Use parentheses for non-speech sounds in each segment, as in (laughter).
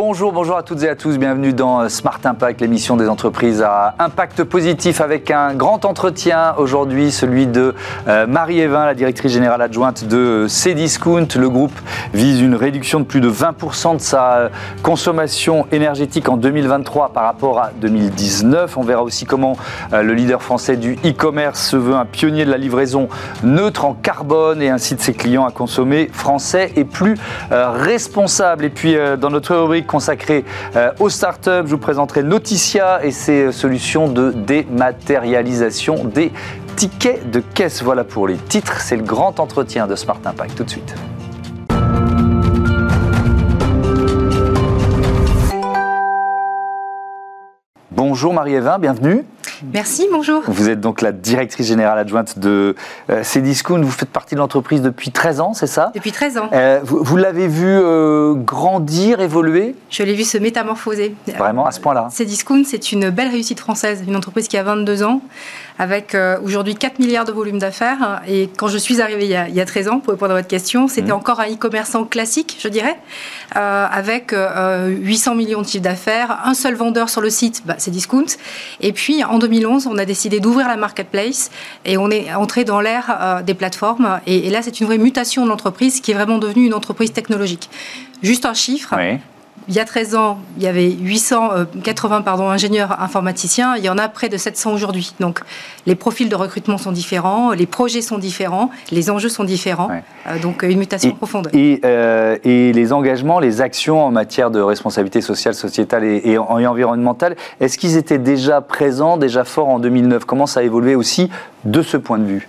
Bonjour, bonjour à toutes et à tous. Bienvenue dans euh, Smart Impact, l'émission des entreprises à impact positif avec un grand entretien aujourd'hui, celui de euh, Marie Evin, la directrice générale adjointe de Cdiscount. Le groupe vise une réduction de plus de 20% de sa euh, consommation énergétique en 2023 par rapport à 2019. On verra aussi comment le leader français du e-commerce se veut un pionnier de la livraison neutre en carbone et incite ses clients à consommer français et plus responsable. Et puis dans notre rubrique consacrée euh, aux startups. Je vous présenterai Noticia et ses solutions de dématérialisation des tickets de caisse. Voilà pour les titres. C'est le grand entretien de Smart Impact. Tout de suite. Bonjour Marie-Evin, bienvenue. Merci, bonjour. Vous êtes donc la directrice générale adjointe de euh, Cdiscount. Vous faites partie de l'entreprise depuis 13 ans, c'est ça? Depuis 13 ans. Euh, vous, l'avez vu euh, grandir, évoluer? Je l'ai vu se métamorphoser. Vraiment, à ce point-là Cdiscount, c'est une belle réussite française, une entreprise qui a 22 ans, avec euh, aujourd'hui 4 milliards de volume d'affaires. Et quand je suis arrivée il y a, 13 ans, pour répondre à votre question, c'était mmh. encore un e-commerçant classique, je dirais, euh, avec 800 euh, millions de chiffres d'affaires, un seul vendeur sur le site, bah, c'est Discount. Et puis en 2011, on a décidé d'ouvrir la marketplace et on est entré dans l'ère des plateformes. Et, là, c'est une vraie mutation de l'entreprise qui est vraiment devenue une entreprise technologique. Juste un chiffre. Oui il y a 13 ans, il y avait 880 euh, pardon, ingénieurs informaticiens, il y en a près de 700 aujourd'hui. Donc les profils de recrutement sont différents, les projets sont différents, les enjeux sont différents. Euh, donc une mutation profonde. Euh, et, les engagements, les actions en matière de responsabilité sociale, sociétale et, environnementale, est-ce qu'ils étaient déjà présents, déjà forts en 2009 Comment ça a évolué aussi de ce point de vue?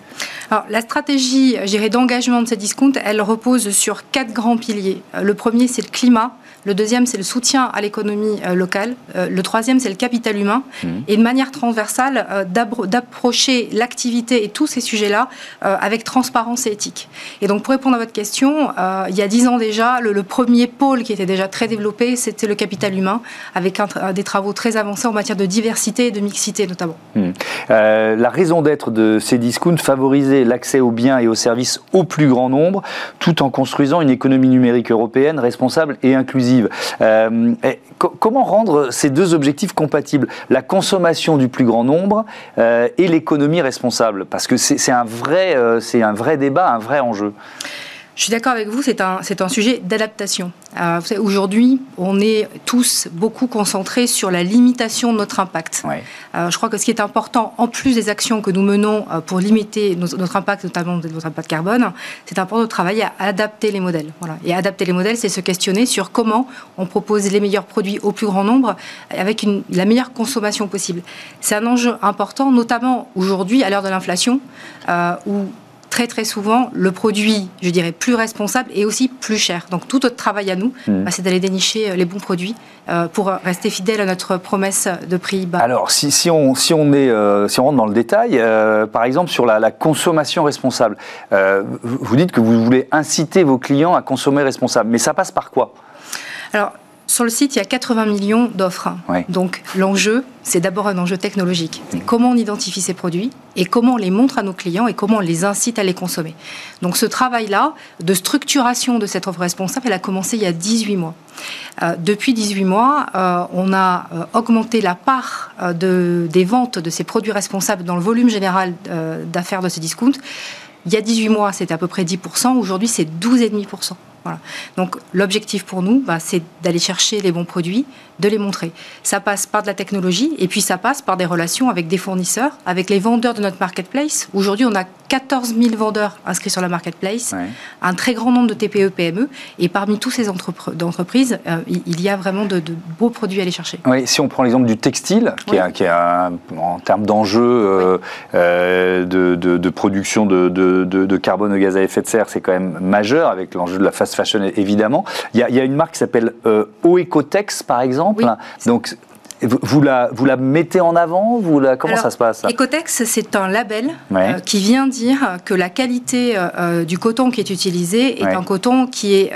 Alors, la stratégie d'engagement de ces discounts, elle repose sur quatre grands piliers. Le premier, c'est le climat. Le deuxième, c'est le soutien à l'économie euh, locale. Euh, le troisième, c'est le capital humain. Mmh. Et de manière transversale, euh, d'approcher l'activité et tous ces sujets-là avec transparence et éthique. Et donc, pour répondre à votre question, il y a dix ans déjà, le, premier pôle qui était déjà très développé, c'était le capital humain, avec des travaux très avancés en matière de diversité et de mixité notamment. Mmh. la raison d'être de ces discounts, favoriser l'accès aux biens et aux services au plus grand nombre, tout en construisant une économie numérique européenne responsable et inclusive. Euh, comment rendre ces deux objectifs compatibles? La consommation du plus grand nombre euh, et l'économie responsable? Parce que c'est un, euh, un vrai débat, un vrai enjeu. Je suis d'accord avec vous, c'est un, c'est un sujet d'adaptation. Euh, aujourd'hui, on est tous beaucoup concentrés sur la limitation de notre impact. Euh, je crois que ce qui est important, en plus des actions que nous menons euh, pour limiter notre impact, notamment notre impact carbone, c'est important de travailler à adapter les modèles. Voilà. Et adapter les modèles, c'est se questionner sur comment on propose les meilleurs produits au plus grand nombre avec une, la meilleure consommation possible. C'est un enjeu important, notamment aujourd'hui, à l'heure de l'inflation, où très très souvent, le produit, je dirais, plus responsable et aussi plus cher. Donc tout notre travail à nous, mmh. bah, c'est d'aller dénicher euh, les bons produits euh, pour rester fidèle à notre promesse de prix bas. Alors si, si, on, si, on, est, euh, si on rentre dans le détail, par exemple sur la, la consommation responsable, vous dites que vous voulez inciter vos clients à consommer responsable, mais ça passe par quoi? Alors, sur le site, il y a 80 millions d'offres. Donc l'enjeu, c'est d'abord un enjeu technologique. comment on identifie ces produits et comment on les montre à nos clients et comment on les incite à les consommer. Donc ce travail-là de structuration de cette offre responsable, elle a commencé il y a 18 mois. Euh, depuis 18 mois, euh, on a euh, augmenté la part de, des ventes de ces produits responsables dans le volume général d'affaires de ces discounts. Il y a 18 mois, c'était à peu près 10%. Aujourd'hui, c'est 12,5%. Donc l'objectif pour nous, bah, c'est d'aller chercher les bons produits, de les montrer. Ça passe par de la technologie et puis ça passe par des relations avec des fournisseurs, avec les vendeurs de notre marketplace. Aujourd'hui, on a 14 000 vendeurs inscrits sur la marketplace, un très grand nombre de TPE, PME, et parmi tous ces entreprises, euh, il y a vraiment de, beaux produits à aller chercher. Oui, si on prend l'exemple du textile, qui, est, en termes d'enjeux euh, euh, de, production de, carbone, de gaz à effet de serre, c'est quand même majeur avec l'enjeu de la fast fashion évidemment. Il y a, il y a une marque qui s'appelle Oecotex par exemple. Donc Vous la, vous la mettez en avant vous la, Comment ça se passe? Ecotex, c'est un label euh, qui vient dire que la qualité euh, euh, du coton qui est utilisé est un coton qui est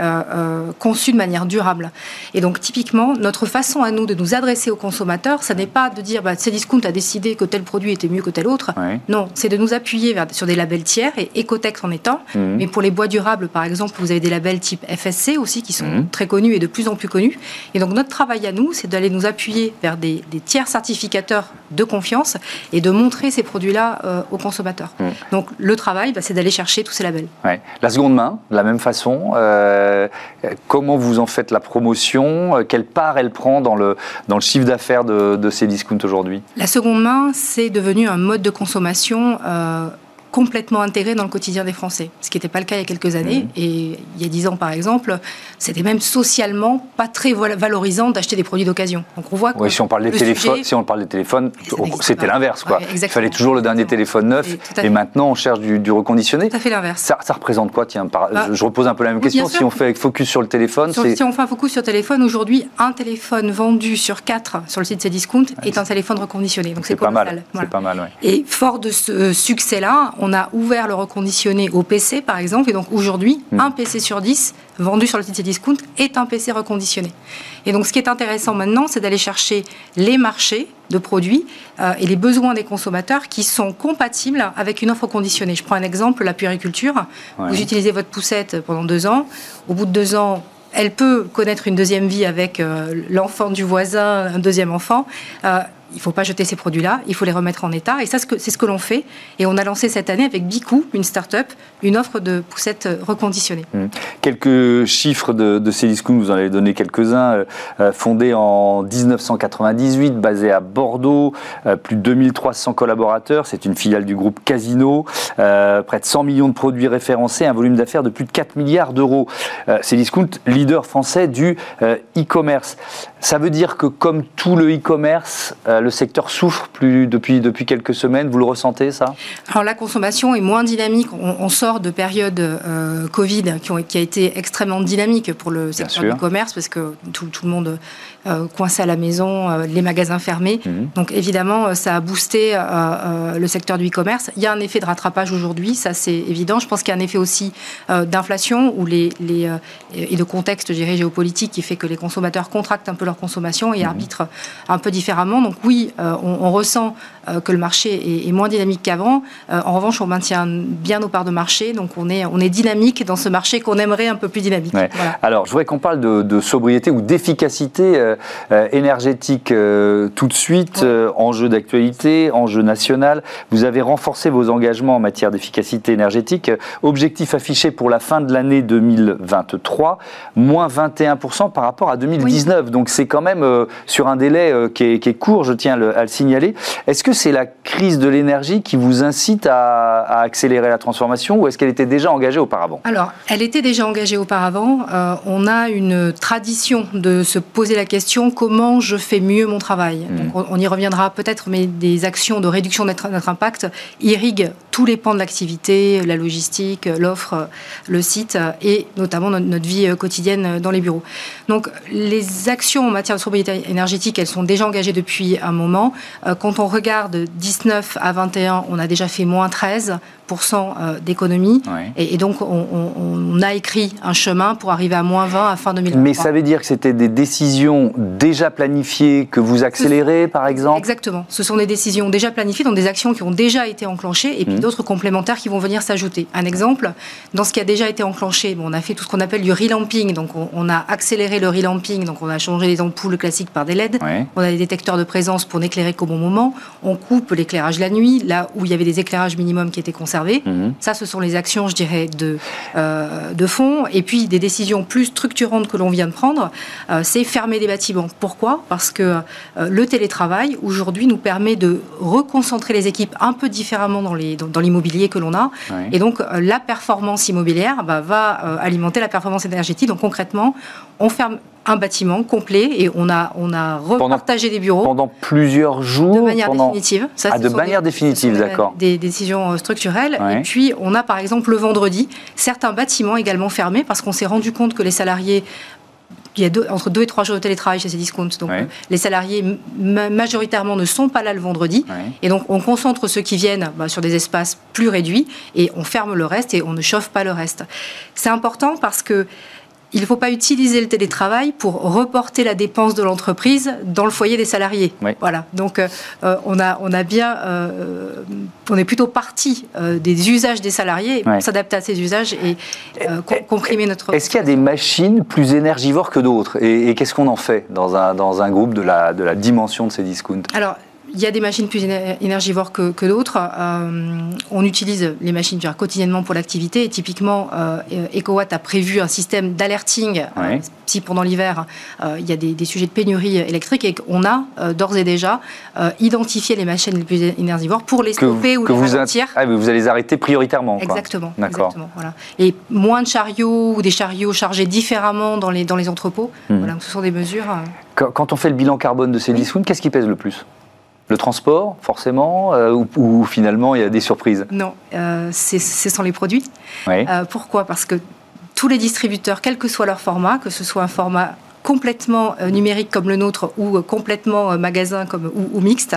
conçu de manière durable. Et donc, typiquement, notre façon à nous de nous adresser aux consommateurs, ça n'est pas de dire bah, Cdiscount a décidé que tel produit était mieux que tel autre. Non, c'est de nous appuyer sur des labels tiers, et Ecotex en étant. Mhm. Mais pour les bois durables, par exemple, vous avez des labels type FSC aussi qui sont mhm. très connus et de plus en plus connus. Et donc, notre travail à nous, c'est d'aller nous appuyer vers des, tiers certificateurs de confiance et de montrer ces produits-là euh, aux consommateurs. Mm. Donc le travail, bah, c'est d'aller chercher tous ces labels. La seconde main, de la même façon, euh, comment vous en faites la promotion? Euh, Quelle part elle prend dans le, dans le chiffre d'affaires de, de, ces discounts aujourd'hui? La seconde main, c'est devenu un mode de consommation complètement intégré dans le quotidien des Français, ce qui n'était pas le cas il y a quelques années. Mmh. Et il y a dix ans, par exemple, c'était même socialement pas très valorisant d'acheter des produits d'occasion. Donc on voit que si on parle des téléphones, si on parle des téléphones, c'était l'inverse quoi. il fallait toujours le dernier téléphone neuf, et, maintenant on cherche du, reconditionné. Tout à fait l'inverse. Ça, représente quoi Tiens, bah, je repose un peu la même question. Si on fait focus sur le téléphone, si on fait un focus sur le téléphone, aujourd'hui, un téléphone vendu sur quatre sur le site Cdiscount est un téléphone reconditionné. Donc c'est pas mal. C'est pas mal. Et fort de ce succès-là, on a ouvert le reconditionné au PC, par exemple, et donc aujourd'hui, hmm. un PC sur 10 vendu sur le site Discount est un PC reconditionné. Et donc, ce qui est intéressant maintenant, c'est d'aller chercher les marchés de produits euh, et les besoins des consommateurs qui sont compatibles avec une offre reconditionnée. Je prends un exemple, la puériculture. Vous utilisez votre poussette pendant deux ans. Au bout de deux ans, elle peut connaître une deuxième vie avec euh, l'enfant du voisin, un deuxième enfant. Euh, il ne faut pas jeter ces produits-là, il faut les remettre en état. Et ça, c'est ce que l'on fait. Et on a lancé cette année avec Bicou, une start-up, une offre de poussettes reconditionnées. Mmh. Quelques chiffres de, de vous en avez donné quelques-uns. Euh, euh, fondé en 1998, basé à Bordeaux, euh, plus de 2300 collaborateurs. C'est une filiale du groupe Casino. près de 100 millions de produits référencés, un volume d'affaires de plus de 4 milliards d'euros. Céliscoon, leader français du e-commerce. Ça veut dire que comme tout le e-commerce, le secteur souffre plus depuis, depuis quelques semaines. Vous le ressentez, ça? Alors, la consommation est moins dynamique. On, sort de périodes euh, Covid qui, ont, qui, a été extrêmement dynamique pour le secteur du commerce parce que tout, tout le monde euh, coincé à la maison, euh, les magasins fermés. Mhm. Donc évidemment, ça a boosté le secteur du e-commerce. Il y a un effet de rattrapage aujourd'hui, ça c'est évident. Je pense qu'il y a un effet aussi d'inflation ou les, les et de contexte, je dirais, géopolitique qui fait que les consommateurs contractent un peu leur consommation et mhm. arbitrent un peu différemment. Donc oui, on, ressent que le marché est, moins dynamique qu'avant. en revanche, on maintient bien nos parts de marché, donc on est, on est dynamique dans ce marché qu'on aimerait un peu plus dynamique. Alors, je voudrais qu'on parle de, de, sobriété ou d'efficacité euh, énergétique euh, tout de suite, euh, enjeu d'actualité, enjeu national. Vous avez renforcé vos engagements en matière d'efficacité énergétique. Objectif affiché pour la fin de l'année 2023, moins 21% par rapport à 2019. Donc c'est quand même sur un délai qui est, court, je tiens à le signaler. Est-ce que c'est la crise de l'énergie qui vous incite à, accélérer la transformation ou est-ce qu'elle était déjà engagée auparavant? Alors, elle était déjà engagée auparavant. on a une tradition de se poser la question comment je fais mieux mon travail? Hmm. on, y reviendra peut-être, mais des actions de réduction de notre, impact irriguent tous les pans de l'activité, la logistique, l'offre, le site et notamment notre, vie quotidienne dans les bureaux. Donc les actions en matière de sobriété énergétique, elles sont déjà engagées depuis moment. Euh, quand on regarde 19 à 21, on a déjà fait moins 13 euh, d'économie. Et, donc, on, a écrit un chemin pour arriver à moins 20 à fin 2023. Mais ça veut dire que c'était des décisions déjà planifiées que vous accélérez, par exemple? Exactement. Ce sont des décisions déjà planifiées, donc des actions qui ont déjà été enclenchées et puis mmh. d'autres complémentaires qui vont venir s'ajouter. Un exemple, dans ce qui a déjà été enclenché, bon, on a fait tout ce qu'on appelle du relamping. Donc, on, a accéléré le relamping. Donc, on a changé les ampoules classiques par des LED. On a des détecteurs de présence pour n'éclairer qu'au bon moment. On coupe l'éclairage la nuit, là où il y avait des éclairages minimums qui étaient conservés Mhm. Ça, ce sont les actions, je dirais, de, euh, de fond. Et puis, des décisions plus structurantes que l'on vient de prendre, euh, c'est fermer des bâtiments. Pourquoi? Parce que euh, le télétravail, aujourd'hui, nous permet de reconcentrer les équipes un peu différemment dans l'immobilier dans, que l'on a. Et donc, la performance immobilière bah, va alimenter la performance énergétique. Donc, concrètement, on ferme un bâtiment complet et on a, on a repartagé des bureaux. Pendant plusieurs jours De manière définitive. Ça, ah, de manière définitive, d'accord. Des, décisions euh, structurelles. Et puis, on a par exemple le vendredi certains bâtiments également fermés parce qu'on s'est rendu compte que les salariés il y a entre deux et trois jours de télétravail chez ces discounts. Donc les salariés majoritairement ne sont pas là le vendredi. Et donc on concentre ceux qui viennent bah, sur des espaces plus réduits et on ferme le reste et on ne chauffe pas le reste. C'est important parce que il ne faut pas utiliser le télétravail pour reporter la dépense de l'entreprise dans le foyer des salariés. Voilà. Donc, euh, euh, on, a, on a bien, euh, on est plutôt parti des usages des salariés pour s'adapter à ces usages et comprimer notre. Est-ce qu'il y a des machines plus énergivores que d'autres? Et, qu'est-ce qu'on en fait dans un, dans un groupe de la, de la dimension de ces discounts? Alors, il y a des machines plus énergivores que, que d'autres. Euh, on utilise les machines quotidiennement pour l'activité. Et typiquement, euh, EcoWatt a prévu un système d'alerting euh, si pendant l'hiver euh, il y a des, des, sujets de pénurie électrique et qu'on a d'ores et déjà identifié les machines les plus énergivores pour les stopper ou les vous ralentir. Ah, vous allez les arrêter prioritairement. Exactement. D'accord. Voilà. Et moins de chariots ou des chariots chargés différemment dans les, dans les entrepôts. Hmm. Voilà, ce sont des mesures. Quand on fait le bilan carbone de ces oui. qu'est-ce qui pèse le plus? Le transport, forcément, euh, ou, finalement il y a des surprises? Non, euh, ce sont les produits. Euh, pourquoi? Parce que tous les distributeurs, quel que soit leur format, que ce soit un format complètement euh, numérique comme le nôtre ou euh, complètement euh, magasin comme, ou, mixte,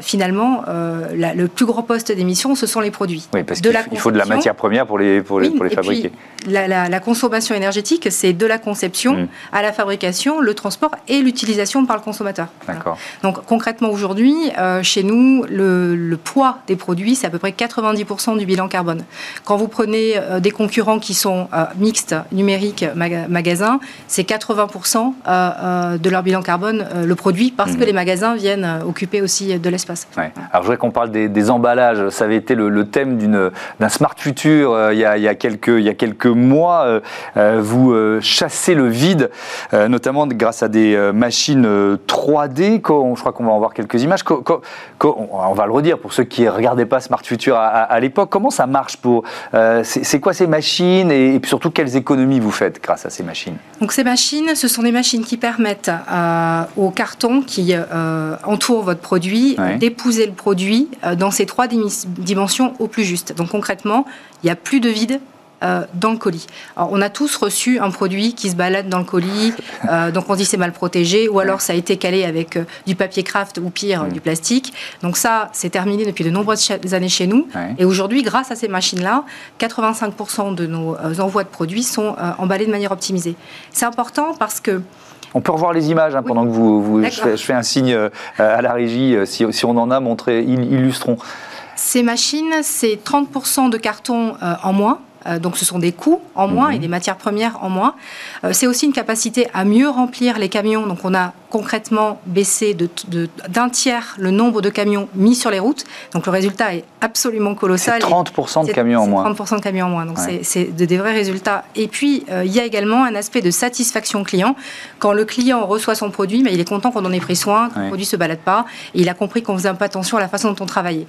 finalement, le plus gros poste d'émission, ce sont les produits. Oui, parce qu'il faut de la matière première pour les, pour les, pour les fabriquer. la, consommation énergétique, c'est de la conception mm. à la fabrication, le transport et l'utilisation par le consommateur. D'accord. Donc concrètement, aujourd'hui, chez nous, le, poids des produits, c'est à peu près 90% du bilan carbone. Quand vous prenez des concurrents qui sont mixtes, numériques, magasins, c'est 80 euh, euh, de leur bilan carbone euh, le produit parce que mhm. les magasins viennent occuper aussi de l'espace. Alors je voudrais qu'on parle des, emballages. Ça avait été le, thème d'un Smart Future il, y a, quelques, il y a quelques mois. vous chassez le vide, notamment grâce à des machines 3D. Je crois qu'on va en voir quelques images. On va le redire pour ceux qui ne regardaient pas Smart Future à, l'époque. Comment ça marche pour C'est quoi ces machines et, et surtout quelles économies vous faites grâce à ces machines? Donc ces machines, ce sont des machines qui permettent euh, au carton qui euh, entoure votre produit d'épouser le produit euh, dans ces trois dimensions au plus juste. Donc concrètement, il n'y a plus de vide, euh, dans le colis. Alors, on a tous reçu un produit qui se balade dans le colis, (laughs) euh, donc on dit c'est mal protégé, ou alors ça a été calé avec euh, du papier craft ou pire, du plastique. Donc ça, c'est terminé depuis de nombreuses années chez nous. Et aujourd'hui, grâce à ces machines-là, 85% de nos envois de produits sont emballés de manière optimisée. C'est important parce que on peut revoir les images hein, pendant que vous, je, fais, un signe à la régie, si, on en a montré, illustrons. Ces machines, c'est 30% de carton en moins donc ce sont des coûts en moins et mhm. des matières premières en moins. Euh, c'est aussi une capacité à mieux remplir les camions. Donc on a concrètement baissé d'un tiers le nombre de camions mis sur les routes. Donc le résultat est absolument colossal. 30% de camions en moins. 30% de camions en moins. Donc c'est des vrais résultats. Et puis euh, il y a également un aspect de satisfaction client. Quand le client reçoit son produit, mais il est content qu'on en ait pris soin, que le produit ne se balade pas. Et il a compris qu'on faisait un peu attention à la façon dont on travaillait.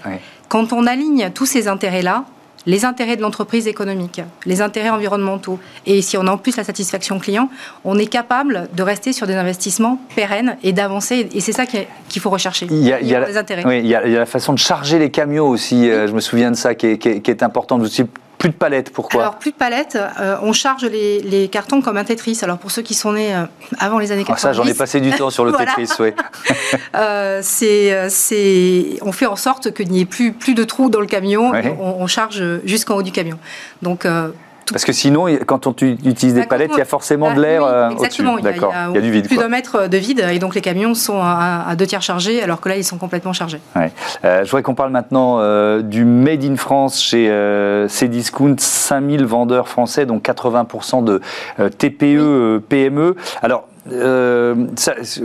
Quand on aligne tous ces intérêts-là, les intérêts de l'entreprise économique, les intérêts environnementaux, et si on a en plus la satisfaction client, on est capable de rester sur des investissements pérennes et d'avancer. Et c'est ça qu'il faut rechercher. Il y a, les intérêts. Oui, il y, a, la façon de charger les camions aussi. Euh, je me souviens de ça qui est, qui qui est importante aussi plus de palettes, pourquoi? Alors, plus de palettes, euh, on charge les, cartons comme un Tetris. Alors, pour ceux qui sont nés euh, avant les années 80. Ah, ça, j'en ai passé du temps sur le (laughs) Tetris, oui. (laughs) euh, c'est, on fait en sorte qu'il n'y ait plus, plus de trous dans le camion. On, on, charge jusqu'en haut du camion. Donc, parce que sinon, quand on utilise des palettes, il y a forcément de l'air euh, Exactement, il, y a, du vide. Plus d'un mètre de vide, et donc les camions sont à, deux tiers chargés, alors que là, ils sont complètement chargés. Ouais. Euh, je voudrais qu'on parle maintenant euh, du Made in France chez Cdiscount, 5000 vendeurs français, donc 80% de TPE, PME. Alors, euh,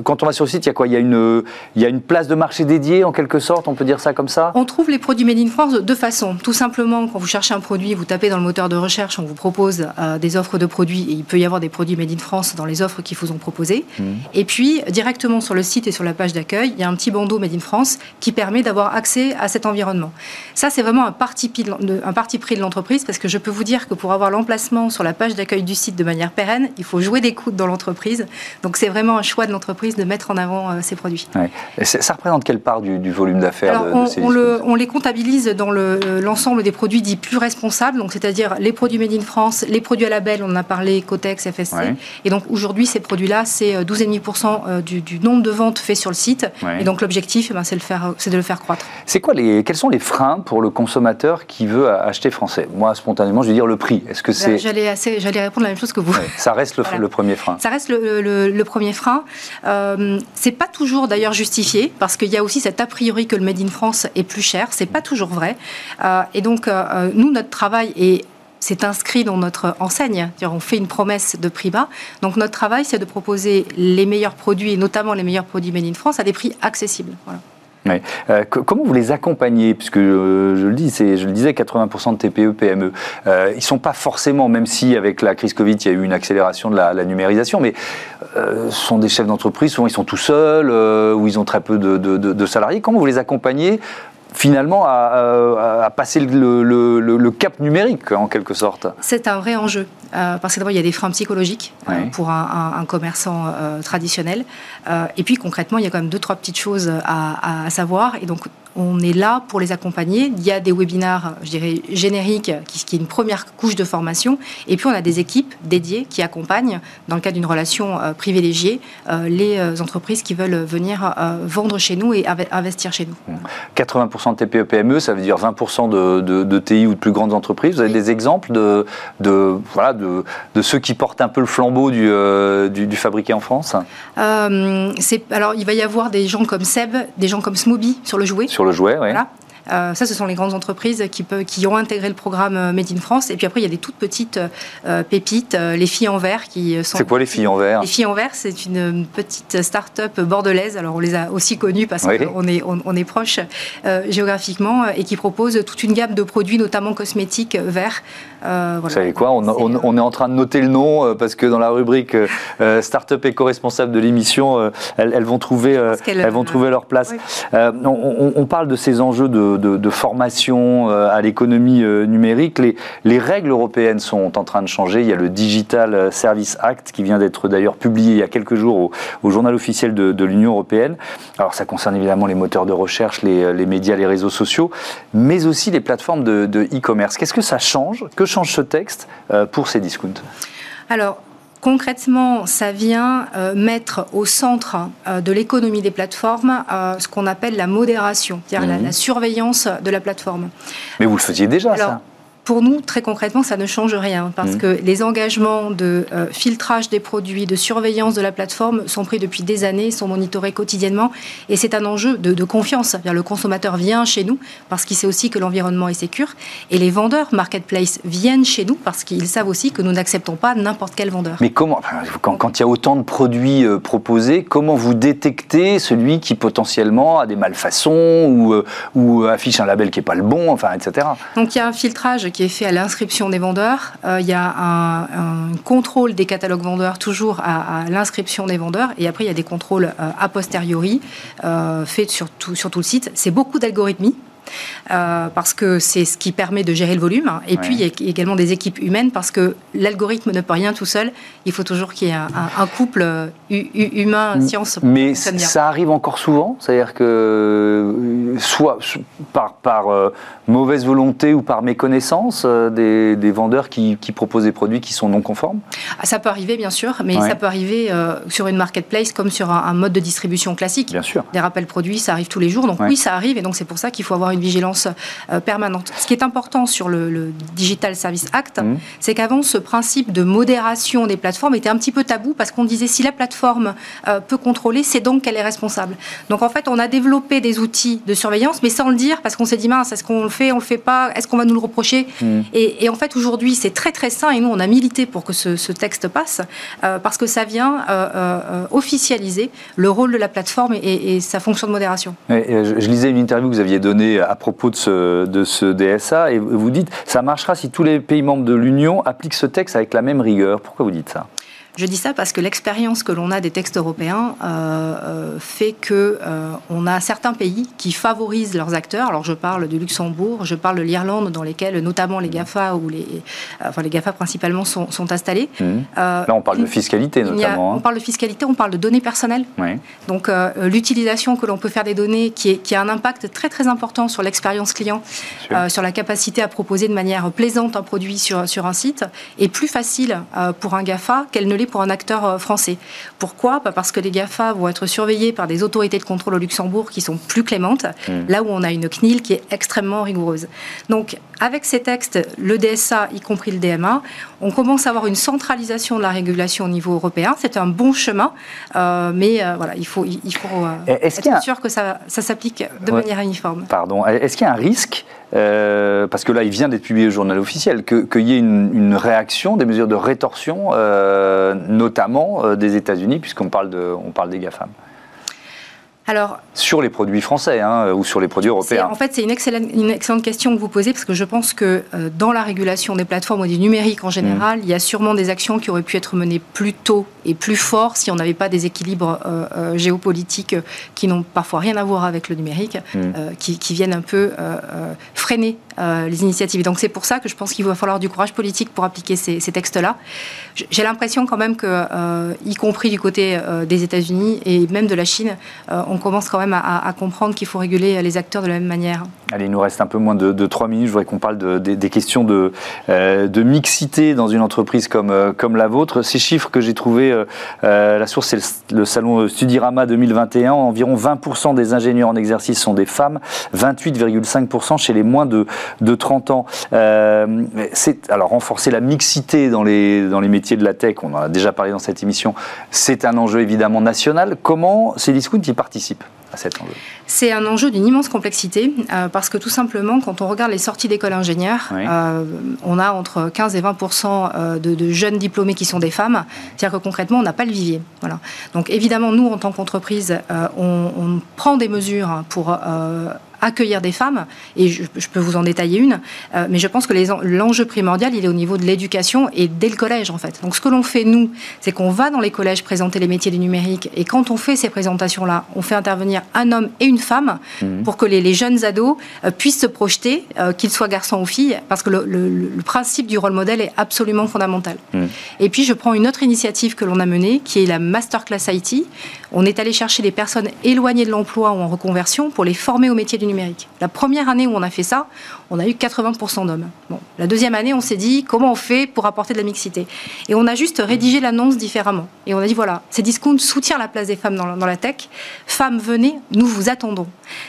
quand on va sur le site, il y a quoi? Il y a, une, il y a une place de marché dédiée en quelque sorte, on peut dire ça comme ça? On trouve les produits Made in France de deux façons. Tout simplement, quand vous cherchez un produit, vous tapez dans le moteur de recherche, on vous propose euh, des offres de produits et il peut y avoir des produits Made in France dans les offres qui vous ont proposées. Mmh. Et puis, directement sur le site et sur la page d'accueil, il y a un petit bandeau Made in France qui permet d'avoir accès à cet environnement. Ça, c'est vraiment un parti, un parti pris de l'entreprise parce que je peux vous dire que pour avoir l'emplacement sur la page d'accueil du site de manière pérenne, il faut jouer des coudes dans l'entreprise Donc c'est vraiment un choix de l'entreprise de mettre en avant ces produits. ça représente quelle part du, volume d'affaires on, on, les comptabilise dans l'ensemble des produits dits plus responsables, donc c'est-à-dire les produits made in France, les produits à label, on en a parlé, Cotex, FSC. Et donc aujourd'hui, ces produits-là, c'est 12,5% du, du, nombre de ventes faites sur le site. Et donc l'objectif, eh ben, c'est de le faire croître. C'est quoi les, quels sont les freins pour le consommateur qui veut acheter français? Moi, spontanément, je vais dire le prix. Est-ce que c'est J'allais j'allais répondre la même chose que vous. ça reste (laughs) le, premier frein. Ça reste le, premier frein. Euh, c'est pas toujours d'ailleurs justifié parce qu'il y a aussi cet a priori que le made in France est plus cher. C'est pas toujours vrai. Euh, et donc euh, euh, nous, notre travail est c'est inscrit dans notre enseigne. On fait une promesse de prix bas. Donc notre travail, c'est de proposer les meilleurs produits, et notamment les meilleurs produits made in France, à des prix accessibles. Euh, comment vous les accompagnez? Puisque euh, je le je le disais, 80% de TPE, PME, euh, ils sont pas forcément, même si avec la crise Covid, il y a eu une accélération de la, numérisation, mais ce sont des chefs d'entreprise, souvent ils sont tout seuls, ou ils ont très peu de, de salariés. Comment vous les accompagnez finalement à, passer le, cap numérique en quelque sorte. C'est un vrai enjeu euh, parce que d'abord il y a des freins psychologiques euh, pour un, commerçant euh, traditionnel. Et puis concrètement il y a quand même deux trois petites choses à, à savoir. Et donc on est là pour les accompagner. Il y a des webinaires, je dirais, génériques, qui, qui est une première couche de formation. Et puis, on a des équipes dédiées qui accompagnent, dans le cadre d'une relation euh, privilégiée, euh, les euh, entreprises qui veulent venir vendre chez nous et investir chez nous. 80% de TPE-PME, ça veut dire 20% de, TI ou de plus grandes entreprises. Vous avez des exemples de, voilà, de, ceux qui portent un peu le flambeau du, du, fabriqué en France? Alors, il va y avoir des gens comme Seb, des gens comme Smoby sur le jouet le jouet, oui. Ça, ce sont les grandes entreprises qui, ont intégré le programme euh, Made in France. Et puis après, il y a des toutes petites euh, pépites, les filles en verre qui sont. C'est quoi les filles en verre? Les filles en verre, c'est une petite start-up bordelaise. Alors, on les a aussi connues parce qu'on est, on, est proche géographiquement et qui propose toute une gamme de produits, notamment cosmétiques verts. Vous savez quoi? On, on, est en train de noter le nom parce que dans la rubrique start-up éco-responsable de l'émission, elles, vont trouver, elles vont trouver leur place. on parle de ces enjeux de de, formation euh, à l'économie euh, numérique, les, les, règles européennes sont en train de changer. Il y a le Digital Service Act qui vient d'être d'ailleurs publié il y a quelques jours au, journal officiel de, l'Union européenne. Alors ça concerne évidemment les moteurs de recherche, les, les médias, les réseaux sociaux, mais aussi les plateformes de e-commerce. Qu'est-ce que ça change? Que change ce texte euh, pour ces discounts? Alors, Concrètement, ça vient euh, mettre au centre euh, de l'économie des plateformes euh, ce qu'on appelle la modération, c'est-à-dire la, mhm. surveillance de la plateforme. Mais vous le faisiez déjà, ça? Pour nous, très concrètement, ça ne change rien parce mmh. que les engagements de euh, filtrage des produits, de surveillance de la plateforme sont pris depuis des années, sont monitorés quotidiennement et c'est un enjeu de, confiance. Le consommateur vient chez nous parce qu'il sait aussi que l'environnement est sécur et les vendeurs marketplace viennent chez nous parce qu'ils savent aussi que nous n'acceptons pas n'importe quel vendeur. Mais comment, quand, il y a autant de produits euh, proposés, comment vous détectez celui qui potentiellement a des malfaçons ou, euh, ou affiche un label qui n'est pas le bon, enfin, etc. Donc il y a un filtrage qui est fait à l'inscription des vendeurs. Euh, il y a un, contrôle des catalogues vendeurs toujours à, l'inscription des vendeurs. Et après, il y a des contrôles euh, a posteriori euh, faits sur tout, sur tout le site. C'est beaucoup d'algorithmie. Euh, parce que c'est ce qui permet de gérer le volume. Et puis, il y a également des équipes humaines, parce que l'algorithme ne peut rien tout seul. Il faut toujours qu'il y ait un, couple euh, humain-science. Mais ça arrive encore souvent? C'est-à-dire que, euh, soit par, par mauvaise volonté ou par méconnaissance, des, vendeurs qui, proposent des produits qui sont non conformes? Ah, Ça peut arriver, bien sûr, mais ça peut arriver sur une marketplace comme sur un, mode de distribution classique. Bien sûr. Des rappels produits, ça arrive tous les jours. Donc oui, ça arrive, et donc c'est pour ça qu'il faut avoir une vigilance euh, permanente. Ce qui est important sur le, Digital Service Act, mmh. c'est qu'avant, ce principe de modération des plateformes était un petit peu tabou parce qu'on disait si la plateforme euh, peut contrôler, c'est donc qu'elle est responsable. Donc en fait, on a développé des outils de surveillance, mais sans le dire parce qu'on s'est dit mince, est-ce qu'on le fait, on le fait pas, est-ce qu'on va nous le reprocher? Mmh. et, en fait, aujourd'hui, c'est très très sain et nous, on a milité pour que ce, texte passe euh, parce que ça vient officialiser le rôle de la plateforme et, sa fonction de modération. je, je lisais une interview que vous aviez donnée à propos de ce, de ce DSA et vous dites ça marchera si tous les pays membres de l'Union appliquent ce texte avec la même rigueur. Pourquoi vous dites ça? Je dis ça parce que l'expérience que l'on a des textes européens euh, euh, fait que euh, on a certains pays qui favorisent leurs acteurs. Alors je parle du Luxembourg, je parle de l'Irlande, dans lesquels notamment les Gafa ou les, enfin les Gafa principalement sont, installés. Mmh. Là, on parle de fiscalité notamment. Hein. On parle de fiscalité, on parle de données personnelles. Donc l'utilisation que l'on peut faire des données, qui, est, qui, a un impact très très important sur l'expérience client, sur la capacité à proposer de manière plaisante un produit sur sur un site, est plus facile pour un Gafa qu'elle ne l'est pour un acteur euh, français. Pourquoi? Parce que les GAFA vont être surveillés par des autorités de contrôle au Luxembourg qui sont plus clémentes, hmm. là où on a une CNIL qui est extrêmement rigoureuse. Donc, avec ces textes, le DSA, y compris le DMA, on commence à avoir une centralisation de la régulation au niveau européen. C'est un bon chemin, euh, mais euh, voilà, il faut, il faut être sûr que ça, ça s'applique de manière uniforme. Pardon. Est-ce qu'il y a un risque euh, parce que là, il vient d'être publié au journal officiel, qu'il y ait une, réaction, des mesures de rétorsion, euh, notamment euh, des États-Unis, puisqu'on parle, de, parle des GAFAM alors, sur les produits français hein, ou sur les produits européens En fait, c'est une excellente, une excellente, question que vous posez parce que je pense que dans la régulation des plateformes ou du numérique en général, mmh. il y a sûrement des actions qui auraient pu être menées plus tôt et plus fort si on n'avait pas des équilibres euh, euh, géopolitiques qui n'ont parfois rien à voir avec le numérique, mm. euh, qui, viennent un peu freiner les initiatives. Et donc c'est pour ça que je pense qu'il va falloir du courage politique pour appliquer ces, textes-là. J'ai l'impression quand même que, y compris du côté des États-Unis et même de la Chine, on commence quand même à, comprendre qu'il faut réguler les acteurs de la même manière. Allez, il nous reste un peu moins de, trois minutes. Je voudrais qu'on parle de, des questions de, de mixité dans une entreprise comme, comme la vôtre. Ces chiffres que j'ai trouvés euh, euh, la source, c'est le, salon Studirama 2021. Environ 20% des ingénieurs en exercice sont des femmes, 28,5% chez les moins de, de 30 ans. Euh, c'est alors renforcer la mixité dans les, dans les métiers de la tech, on en a déjà parlé dans cette émission, c'est un enjeu évidemment national. Comment Cdiscount y participe à cet enjeu c'est un enjeu d'une immense complexité euh, parce que tout simplement, quand on regarde les sorties d'école ingénieurs, euh, on a entre 15 et 20% euh, de, jeunes diplômés qui sont des femmes. C'est-à-dire que concrètement, on n'a pas le vivier. Voilà. Donc évidemment, nous, en tant qu'entreprise, on, on, prend des mesures pour accueillir des femmes, et je, peux vous en détailler une, euh, mais je pense que l'enjeu primordial, il est au niveau de l'éducation et dès le collège, en fait. Donc ce que l'on fait, nous, c'est qu'on va dans les collèges présenter les métiers du numérique, et quand on fait ces présentations-là, on fait intervenir un homme et une femme mmh. pour que les, jeunes ados euh, puissent se projeter, euh, qu'ils soient garçons ou filles, parce que le, principe du rôle modèle est absolument fondamental. Mmh. Et puis je prends une autre initiative que l'on a menée, qui est la Masterclass IT. On est allé chercher des personnes éloignées de l'emploi ou en reconversion pour les former au métier du numérique la première année où on a fait ça, on a eu 80% d'hommes. Bon, la deuxième année, on s'est dit comment on fait pour apporter de la mixité? Et on a juste rédigé l'annonce différemment. Et on a dit voilà, Cdiscount soutient la place des femmes dans, la tech. Femmes, venez, nous vous attendons.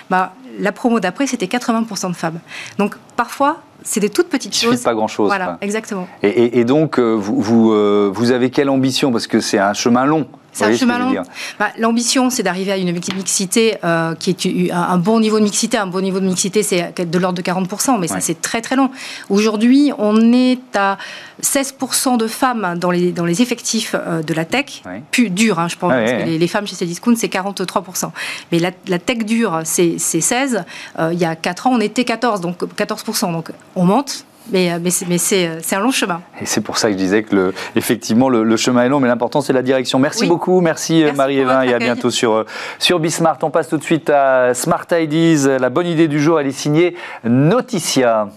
Bah, la promo d'après, c'était 80% de femmes. Donc parfois, c'est des toutes petites choses. pas grand-chose. Voilà, exactement. Et, donc, euh, vous, vous, euh, vous, avez quelle ambition? Parce que c'est un chemin long. C'est un chemin long. Bah, l'ambition, c'est d'arriver à une mixité euh, qui est un bon niveau de mixité. Un bon niveau de mixité, c'est de l'ordre de 40%, mais ça, c'est très très long. Aujourd'hui, on est à 16% de femmes dans les, dans les effectifs euh, de la tech, plus dure, hein, je pense. les, femmes chez Cdiscount, c'est 43%. Mais la, tech dure, c'est 16. Euh, il y a 4 ans, on était 14, donc 14%. Donc on monte, mais, euh, mais c'est un long chemin. Et c'est pour ça que je disais que le, effectivement le, chemin est long, mais l'important c'est la direction. Merci beaucoup, merci, Marie-Évin et à bientôt sur, sur Bismart. On passe tout de suite à Smart Ideas. La bonne idée du jour, elle est signée Noticia.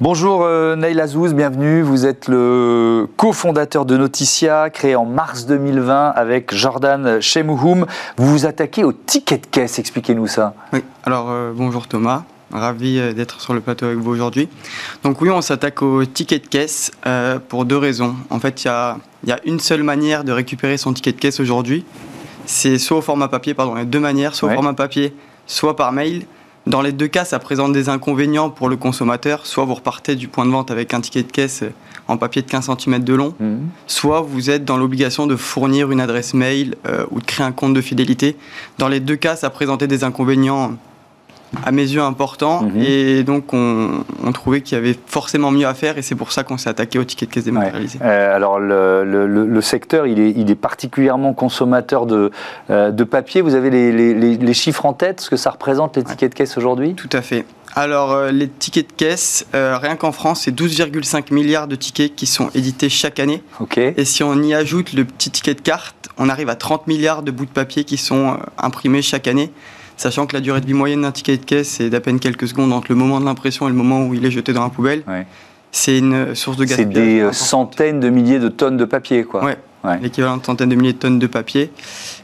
Bonjour euh, Nail Azouz, bienvenue. Vous êtes le cofondateur de Noticia, créé en mars 2020 avec Jordan Shemouhoum. Vous vous attaquez au ticket de caisse, expliquez-nous ça. Oui, alors euh, bonjour Thomas, ravi euh, d'être sur le plateau avec vous aujourd'hui. Donc oui, on s'attaque au ticket de caisse pour deux raisons. En fait, il y a, une seule manière de récupérer son ticket de caisse aujourd'hui. C'est soit au format papier, pardon, il y a deux manières, soit au format papier, soit par mail. Dans les deux cas, ça présente des inconvénients pour le consommateur. Soit vous repartez du point de vente avec un ticket de caisse en papier de 15 cm de long, mhm. soit vous êtes dans l'obligation de fournir une adresse mail euh, ou de créer un compte de fidélité. Dans les deux cas, ça présentait des inconvénients à mes yeux important mhm. et donc on, trouvait qu'il y avait forcément mieux à faire et c'est pour ça qu'on s'est attaqué au ticket de caisse dématérialisé. Euh, alors le, secteur il est, il est, particulièrement consommateur de, euh, de papier. Vous avez les, chiffres en tête, ce que ça représente les tickets de caisse aujourd'hui? Tout à fait. Alors, euh, les tickets de caisse, rien qu'en France, c'est 12,5 milliards de tickets qui sont édités chaque année. Ok. Et si on y ajoute le petit ticket de carte, on arrive à 30 milliards de bouts de papier qui sont imprimés chaque année sachant que la durée de vie moyenne d'un ticket de caisse est d'à peine quelques secondes entre le moment de l'impression et le moment où il est jeté dans la poubelle. C'est une source de gaspillage. C'est des euh, centaines de milliers de tonnes de papier, quoi. Ouais. L'équivalent de centaines de milliers de tonnes de papier.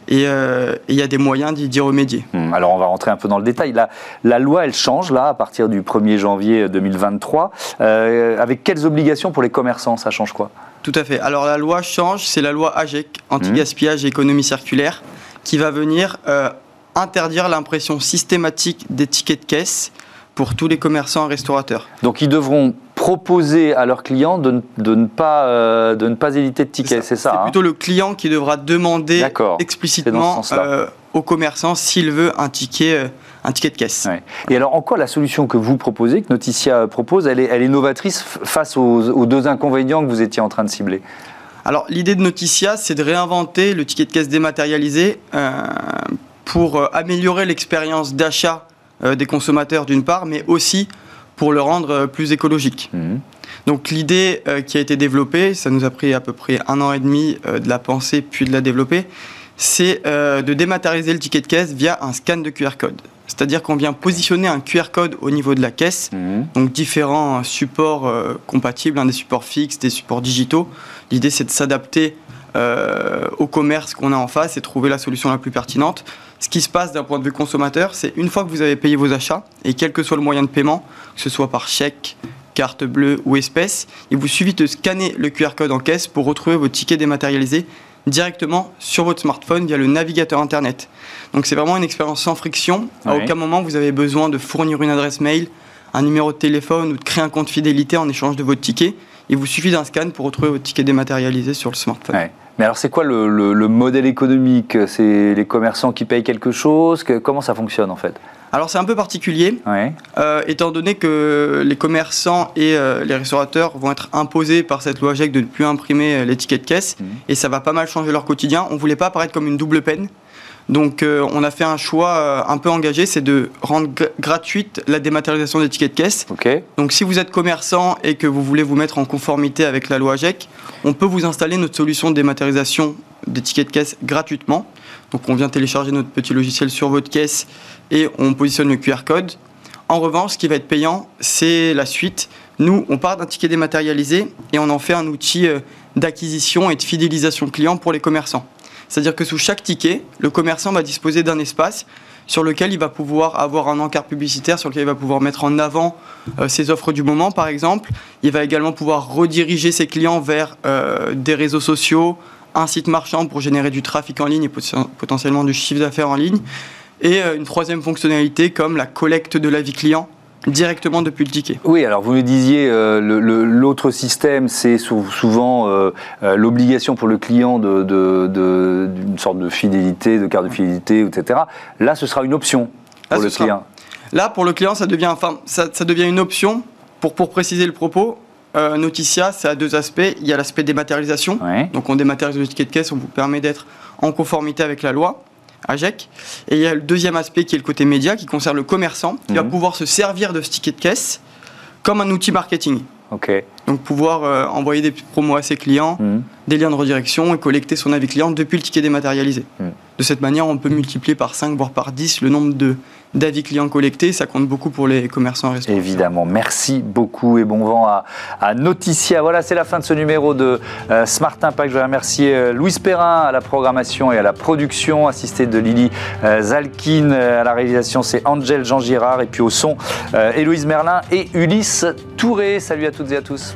Et euh, il y a des moyens d'y remédier. Hmm, alors on va rentrer un peu dans le détail. La, la loi, elle change là à partir du 1er janvier 2023. Euh, avec quelles obligations pour les commerçants Ça change quoi? Tout à fait. Alors la loi change, c'est la loi AGEC, anti-gaspillage et économie circulaire, qui va venir interdire l'impression systématique des tickets de caisse pour tous les commerçants et restaurateurs. Donc ils devront proposer à leurs clients de, ne, pas, euh, de ne pas éditer de tickets, c'est ça C'est hein plutôt le client qui devra demander explicitement euh, au commerçant s'il veut un ticket, euh, un ticket de caisse. Et alors en quoi la solution que vous proposez, que Noticia propose, elle est, elle est novatrice face aux, aux, deux inconvénients que vous étiez en train de cibler? Alors l'idée de Noticia, c'est de réinventer le ticket de caisse dématérialisé pour euh, améliorer l'expérience d'achat euh, des consommateurs d'une part, mais aussi pour le rendre euh, plus écologique. Mhm. Donc l'idée qui a été développée, ça nous a pris à peu près un an et demi de la penser puis de la développer, c'est de dématérialiser le ticket de caisse via un scan de QR code. C'est-à-dire qu'on vient positionner un QR code au niveau de la caisse, mhm. donc différents supports compatibles, hein, des supports fixes, des supports digitaux. L'idée c'est de s'adapter au commerce qu'on a en face et trouver la solution la plus pertinente. Ce qui se passe d'un point de vue consommateur, c'est une fois que vous avez payé vos achats, et quel que soit le moyen de paiement, que ce soit par chèque, carte bleue ou espèce, il vous suffit de scanner le QR code en caisse pour retrouver vos tickets dématérialisés directement sur votre smartphone via le navigateur Internet. Donc c'est vraiment une expérience sans friction. À aucun moment vous avez besoin de fournir une adresse mail, un numéro de téléphone ou de créer un compte fidélité en échange de votre ticket. Il vous suffit d'un scan pour retrouver votre ticket dématérialisé sur le smartphone. Mais alors, c'est quoi le, modèle économique? C'est les commerçants qui payent quelque chose? Comment ça fonctionne en fait? Alors c'est un peu particulier, euh, étant donné que les commerçants et euh, les restaurateurs vont être imposés par cette loi GEC de ne plus imprimer euh, les tickets de caisse, mmh. et ça va pas mal changer leur quotidien. On voulait pas apparaître comme une double peine, donc euh, on a fait un choix euh, un peu engagé, c'est de rendre gratuite la dématérialisation des tickets de caisse. Donc si vous êtes commerçant et que vous voulez vous mettre en conformité avec la loi GEC, on peut vous installer notre solution de dématérialisation des tickets de caisse gratuitement. Donc on vient télécharger notre petit logiciel sur votre caisse et on positionne le QR code. En revanche, ce qui va être payant, c'est la suite. Nous, on part d'un ticket dématérialisé et on en fait un outil euh, d'acquisition et de fidélisation client pour les commerçants. C'est-à-dire que sous chaque ticket, le commerçant va disposer d'un espace sur lequel il va pouvoir avoir un encart publicitaire, sur lequel il va pouvoir mettre en avant euh, ses offres du moment, par exemple. Il va également pouvoir rediriger ses clients vers euh, des réseaux sociaux, un site marchand pour générer du trafic en ligne et potentiellement du chiffre d'affaires en ligne. Et euh, une troisième fonctionnalité comme la collecte de l'avis client directement depuis le ticket. Oui, alors vous me disiez, euh, l'autre système, c'est souvent euh, euh, l'obligation pour le client d'une de, sorte de fidélité, de carte de fidélité, etc. Là, ce sera une option pour le client. Là, pour le client, ça devient, enfin, ça, devient une option. Pour, pour préciser le propos, Noticia, ça a deux aspects. Il y a l'aspect dématérialisation. Donc, on dématérialise le ticket de caisse, on vous permet d'être en conformité avec la loi. AGEC. Et il y a le deuxième aspect qui est le côté média, qui concerne le commerçant, qui va mhm. pouvoir se servir de ce ticket de caisse comme un outil marketing. Donc pouvoir euh, envoyer des promos à ses clients, mhm. des liens de redirection et collecter son avis client depuis le ticket dématérialisé. Mhm. De cette manière, on peut multiplier par 5 voire par 10 le nombre de d'avis clients collectés. Ça compte beaucoup pour les commerçants et. Évidemment. Merci beaucoup et bon vent à, Noticia. Voilà, c'est la fin de ce numéro de euh, Smart Impact. Je vais remercier euh, Louise Perrin à la programmation et à la production, assistée de Lily euh, Zalkin. À la réalisation, c'est Angel Jean Girard. Et puis au son, Héloïse Merlin et Ulysse Touré. Salut à toutes et à tous.